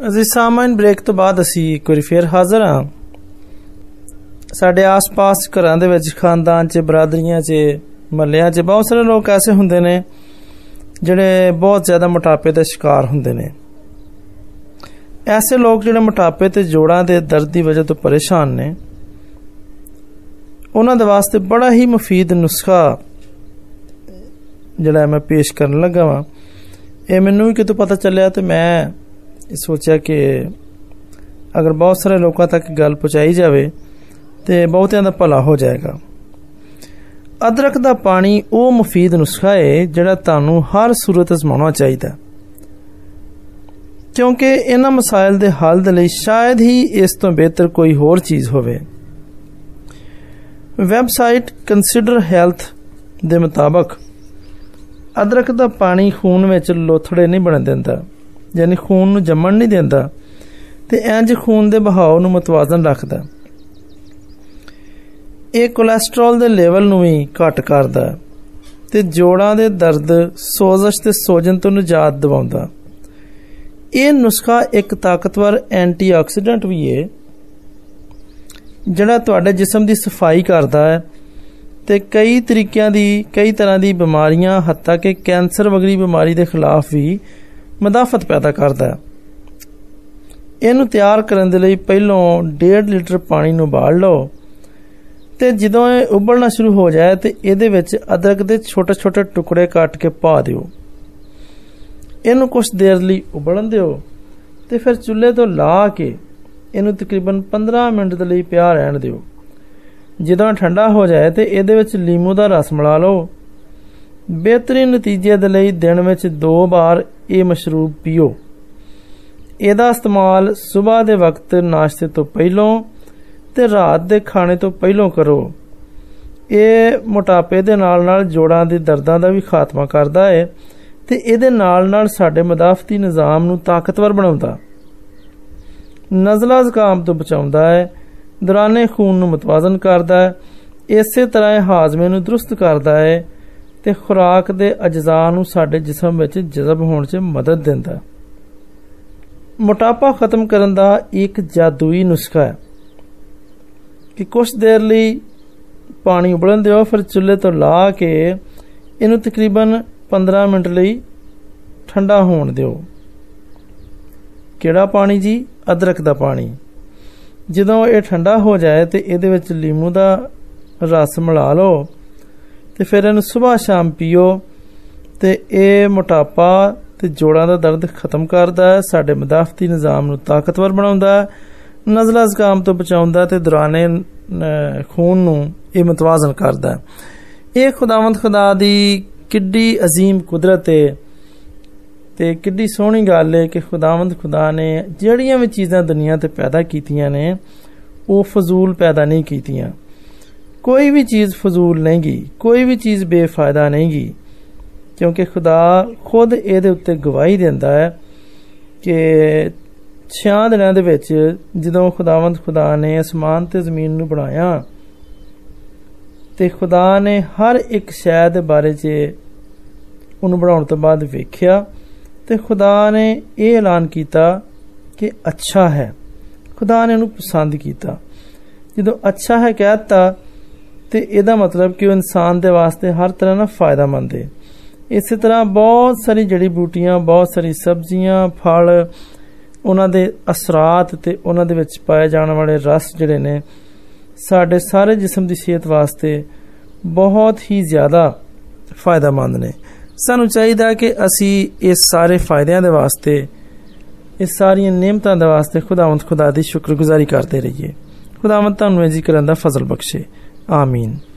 ਅਜ਼ੀਜ਼ ਸਾਮਾਨ ਬ੍ਰੇਕ ਤੋਂ ਬਾਅਦ ਅਸੀਂ ਇੱਕ ਵਾਰੀ ਫੇਰ ਹਾਜ਼ਰ ਹਾਂ। ਸਾਡੇ ਆਸ-ਪਾਸ ਘਰਾਂ ਦੇ ਵਿੱਚ ਖਾਨਦਾਨ 'ਚ, ਬਰਾਦਰੀਆਂ 'ਚ ਮੱਲਿਆਂ 'ਚ ਬਹੁਤ ਸਾਰੇ ਲੋਕ ਐਸੇ ਹੁੰਦੇ ਨੇ ਜਿਹੜੇ ਬਹੁਤ ਜ਼ਿਆਦਾ ਮੋਟਾਪੇ ਦਾ ਸ਼ਿਕਾਰ ਹੁੰਦੇ ਨੇ। ਐਸੇ ਲੋਕ ਜਿਹੜੇ ਮੋਟਾਪੇ ਤੇ ਜੋੜਾਂ ਦੇ ਦਰਦ ਦੀ ਵਜ੍ਹਾ ਤੋਂ ਪਰੇਸ਼ਾਨ ਨੇ। ਉਹਨਾਂ ਦੇ ਵਾਸਤੇ ਬੜਾ ਹੀ ਮਫੀਦ ਨੁਸਖਾ ਜਿਹੜਾ ਮੈਂ ਪੇਸ਼ ਕਰਨ ਲੱਗਾ ਵਾਂ। ਇਹ ਮੈਨੂੰ ਵੀ ਕਿਤੋਂ ਪਤਾ ਚੱਲਿਆ ਤੇ ਮੈਂ ਸੋਚਿਆ ਕਿ ਅਗਰ ਬਹੁਤ ਸਾਰੇ ਲੋਕਾਂ ਤੱਕ ਗੱਲ ਪਹੁੰਚਾਈ ਜਾਵੇ ਤੇ ਬਹੁਤਿਆਂ ਦਾ ਭਲਾ ਹੋ ਜਾਏਗਾ। ਅਦਰਕ ਦਾ ਪਾਣੀ ਉਹ ਮਫੀਦ ਨੁਸਖਾ ਹੈ ਜਿਹੜਾ ਤੁਹਾਨੂੰ ਹਰ ਸੂਰਤ ਅਜ਼ਮਾਉਣਾ ਚਾਹੀਦਾ ਕਿਉਂਕਿ ਇਹਨਾਂ ਮਸਾਇਲ ਦੇ ਹੱਲ ਦੇ ਲਈ ਸ਼ਾਇਦ ਹੀ ਇਸ ਤੋਂ ਬਿਹਤਰ ਕੋਈ ਹੋਰ ਚੀਜ਼ ਹੋਵੇ। ਵੈਬਸਾਈਟ ਕੰਸੀਡਰ ਹੈਲਥ ਦੇ ਮੁਤਾਬਕ ਅਦਰਕ ਦਾ ਪਾਣੀ ਖੂਨ ਵਿੱਚ ਲੋਥੜੇ ਨਹੀਂ ਬਣ ਦਿੰਦਾ। ਯਾਨੀ ਖੂਨ ਨੂੰ ਜੰਮਣ ਨਹੀਂ ਦਿੰਦਾ ਤੇ ਇੰਜ ਖੂਨ ਦੇ ਬਹਾਅ ਨੂੰ ਮਤਵਾਜ਼ਨ ਰੱਖਦਾ। ਇਹ ਕੋਲੇਸਟ੍ਰੋਲ ਦੇ ਲੈਵਲ ਨੂੰ ਵੀ ਘਟ ਕਰਦਾ ਤੇ ਜੋੜਾਂ ਦੇ ਦਰਦ, ਸੋਜ਼ਸ਼ ਤੇ ਸੋਜਨ ਤੋਂ ਨਿਜਾਤ ਦਿਵਾਉਂਦਾ। ਇਹ ਨੁਸਖਾ ਇੱਕ ਤਾਕਤਵਰ ਐਂਟੀਆਕਸੀਡੈਂਟ ਵੀ ਹੈ ਜਿਹੜਾ ਤੁਹਾਡੇ ਜਿਸਮ ਦੀ ਸਫ਼ਾਈ ਕਰਦਾ ਹੈ ਤੇ ਕਈ ਤਰੀਕਿਆਂ ਦੀ, ਕਈ ਤਰ੍ਹਾਂ ਦੀ ਬਿਮਾਰੀਆਂ ਹੱਤਾ ਕਿ ਕੈਂਸਰ ਵਗਰੀ ਬਿਮਾਰੀ ਦੇ ਖਿਲਾਫ ਵੀ ਮਦਾਫਤ ਪੈਦਾ ਕਰਦਾ ਹੈ। ਇਹਨੂੰ ਤਿਆਰ ਕਰਨ ਦੇ ਲਈ ਪਹਿਲਾਂ 1.5 ਲੀਟਰ ਪਾਣੀ ਨੂੰ ਉਬਾਲ ਲਓ ਤੇ ਜਦੋਂ ਇਹ ਉਬਲਣਾ ਸ਼ੁਰੂ ਹੋ ਜਾਏ ਤੇ ਇਹਦੇ ਵਿੱਚ ਅਦਰਕ ਦੇ ਛੋਟੇ-ਛੋਟੇ ਟੁਕੜੇ ਕੱਟ ਕੇ ਪਾ ਦਿਓ। ਇਹਨੂੰ ਕੁਝ ਦੇਰ ਲਈ ਉਬਲਣ ਦਿਓ ਤੇ ਫਿਰ ਚੁੱਲ੍ਹੇ ਤੋਂ ਲਾ ਕੇ ਇਹਨੂੰ ਤਕਰੀਬਨ 15 ਮਿੰਟ ਦੇ ਲਈ ਪਿਆ ਰਹਿਣ ਦਿਓ। ਜਦੋਂ ਠੰਡਾ ਹੋ ਜਾਏ ਤੇ ਇਹਦੇ ਵਿੱਚ ਲੀਮੂ ਦਾ ਰਸ ਮਿਲਾ ਲਓ। ਬਿਹਤਰੀਨ ਨਤੀਜੇ ਦੇ ਲਈ ਦਿਨ ਵਿੱਚ ਦੋ ਵਾਰ ਇਹ ਮਸ਼ਰੂਬ ਪੀਓ। ਇਹਦਾ ਇਸਤੇਮਾਲ ਸਵੇਰ ਦੇ ਵਕਤ ਨਾਸ਼ਤੇ ਤੋਂ ਪਹਿਲਾਂ ਤੇ ਰਾਤ ਦੇ ਖਾਣੇ ਤੋਂ ਪਹਿਲਾਂ ਕਰੋ। ਇਹ ਮੋਟਾਪੇ ਦੇ ਨਾਲ ਨਾਲ ਜੋੜਾਂ ਦੇ ਦਰਦਾਂ ਦਾ ਵੀ ਖਾਤਮਾ ਕਰਦਾ ਹੈ ਤੇ ਇਹਦੇ ਨਾਲ ਨਾਲ ਸਾਡੇ ਮਦਾਫਤੀ ਨਿਜ਼ਾਮ ਨੂੰ ਤਾਕਤਵਰ ਬਣਾਉਂਦਾ। ਨਜ਼ਲਾ ਜ਼ੁਕਾਮ ਤੋਂ ਬਚਾਉਂਦਾ ਹੈ, ਦੌਰਾਨੇ ਖੂਨ ਨੂੰ ਮਤਵਾਜ਼ਨ ਕਰਦਾ ਹੈ, ਇਸੇ ਤਰ੍ਹਾਂ ਇਹ ਹਾਜ਼ਮੇ ਨੂੰ ਦਰੁਸਤ ਕਰਦਾ ਹੈ ਤੇ ਖੁਰਾਕ ਦੇ ਅਜਜ਼ਾ ਨੂੰ ਸਾਡੇ ਜਿਸਮ ਵਿੱਚ ਜਜ਼ਬ ਹੋਣ 'ਚ ਮਦਦ ਦਿੰਦਾ। ਮੋਟਾਪਾ ਖਤਮ ਕਰਨ ਦਾ ਇੱਕ ਜਾਦੂਈ ਨੁਸਖਾ ਹੈ ਕਿ ਕੁਝ ਦੇਰ ਲਈ ਪਾਣੀ ਉਬਲਣ ਦਿਓ, ਫਿਰ ਚੁੱਲ੍ਹੇ ਤੋਂ ਲਾ ਕੇ ਇਹਨੂੰ ਤਕਰੀਬਨ 15 ਮਿੰਟ ਲਈ ਠੰਡਾ ਹੋਣ ਦਿਓ। ਕਿਹੜਾ ਪਾਣੀ ਜੀ? ਅਦਰਕ ਦਾ ਪਾਣੀ। ਜਦੋਂ ਇਹ ਠੰਡਾ ਹੋ ਜਾਏ ਤੇ ਇਹਦੇ ਵਿੱਚ ਲੀਮੂ ਦਾ ਰਸ ਮਿਲਾ ਲਓ। ਤੇ ਫਿਰ ਇਹਨੂੰ ਸਵੇਰ ਸ਼ਾਮ ਪੀਓ ਤੇ ਇਹ ਮੋਟਾਪਾ ਤੇ ਜੋੜਾਂ ਦਾ ਦਰਦ ਖਤਮ ਕਰਦਾ ਹੈ ਸਾਡੇ ਮਦਾਫਤੀ ਨਿਜ਼ਾਮ ਨੂੰ ਤਾਕਤਵਰ ਬਣਾਉਂਦਾ ਹੈ ਨਜ਼ਲਾ ਜ਼ਕਾਮ ਤੋਂ ਬਚਾਉਂਦਾ ਤੇ ਦੌਰਾਨੇ ਖੂਨ ਨੂੰ ਇਹ ਮਤਵਾਜ਼ਨ ਕਰਦਾ ਇਹ ਖੁਦਾਵੰਦ ਖੁਦਾ ਦੀ ਕਿੱਡੀ عظیم ਕੁਦਰਤ ਹੈ ਤੇ ਕਿੱਡੀ ਸੋਹਣੀ ਗੱਲ ਹੈ ਕਿ ਖੁਦਾਵੰਦ ਖੁਦਾ ਨੇ ਜਿਹੜੀਆਂ ਵੀ ਚੀਜ਼ਾਂ ਦੁਨੀਆ ਤੇ ਪੈਦਾ ਕੀਤੀਆਂ ਨੇ ਉਹ ਫਜ਼ੂਲ ਪੈਦਾ ਨਹੀਂ ਕੀਤੀਆਂ ਕੋਈ ਵੀ ਚੀਜ਼ ਫਜ਼ੂਲ ਨਹੀਂ ਗਈ ਕੋਈ ਵੀ ਚੀਜ਼ ਬੇਫਾਇਦਾ ਨਹੀਂ ਗਈ ਕਿਉਂਕਿ ਖੁਦਾ ਖੁਦ ਇਹਦੇ ਉੱਤੇ ਗਵਾਹੀ ਦਿੰਦਾ ਹੈ ਕਿ ਛਿਆਂ ਦਿਨਾਂ ਦੇ ਵਿੱਚ ਜਦੋਂ ਖੁਦਾਵੰਦ ਖੁਦਾ ਨੇ ਅਸਮਾਨ ਤੇ ਜ਼ਮੀਨ ਨੂੰ ਬਣਾਇਆ ਤੇ ਖੁਦਾ ਨੇ ਹਰ ਇੱਕ ਸ਼ੈ ਦੇ ਬਾਰੇ 'ਚ ਉਹਨੂੰ ਬਣਾਉਣ ਤੋਂ ਬਾਅਦ ਵੇਖਿਆ ਤੇ ਖੁਦਾ ਨੇ ਇਹ ਐਲਾਨ ਕੀਤਾ ਕਿ ਅੱਛਾ ਹੈ। ਖੁਦਾ ਨੇ ਉਹਨੂੰ ਪਸੰਦ ਕੀਤਾ। ਜਦੋਂ ਅੱਛਾ ਹੈ ਕਹਿਤਾ ਤੇ ਇਹਦਾ ਮਤਲਬ ਕਿ ਉਹ ਇਨਸਾਨ ਦੇ ਵਾਸਤੇ ਹਰ ਤਰ੍ਹਾਂ ਨਾਲ ਫਾਇਦਾਮੰਦ ਹੈ ਇਸੇ ਤਰ੍ਹਾਂ ਬਹੁਤ ਸਾਰੀ ਜੜੀ ਬੂਟੀਆਂ, ਬਹੁਤ ਸਾਰੀ ਸਬਜ਼ੀਆਂ, ਫਲ, ਉਹਨਾਂ ਦੇ ਅਸਰਾਤ ਤੇ ਉਹਨਾਂ ਦੇ ਵਿੱਚ ਪਾਏ ਜਾਣ ਵਾਲੇ ਰਸ ਜਿਹੜੇ ਨੇ, ਸਾਡੇ ਸਾਰੇ ਜਿਸਮ ਦੀ ਸਿਹਤ ਵਾਸਤੇ ਬਹੁਤ ਹੀ ਜ਼ਿਆਦਾ ਫਾਇਦਾਮੰਦ ਨੇ। ਸਾਨੂੰ ਚਾਹੀਦਾ ਕਿ ਅਸੀਂ ਇਸ ਸਾਰੇ ਫਾਇਦਿਆਂ ਦੇ ਵਾਸਤੇ ਇਸ ਸਾਰੀਆਂ ਨਿਯਮਤਾਂ ਦੇ ਵਾਸਤੇ ਖੁਦਾਵੰਦ ਖੁਦਾ ਦੀ ਸ਼ੁਕਰਗੁਜ਼ਾਰੀ ਕਰਦੇ ਰਹੀਏ। ਖੁਦਾਵੰਦ ਤੁਹਾਨੂੰ ਇਹ ਜ਼ਿਕਰਾਂ ਦਾ ਫਜ਼ਲ ਬਖਸ਼ੇ। آمين.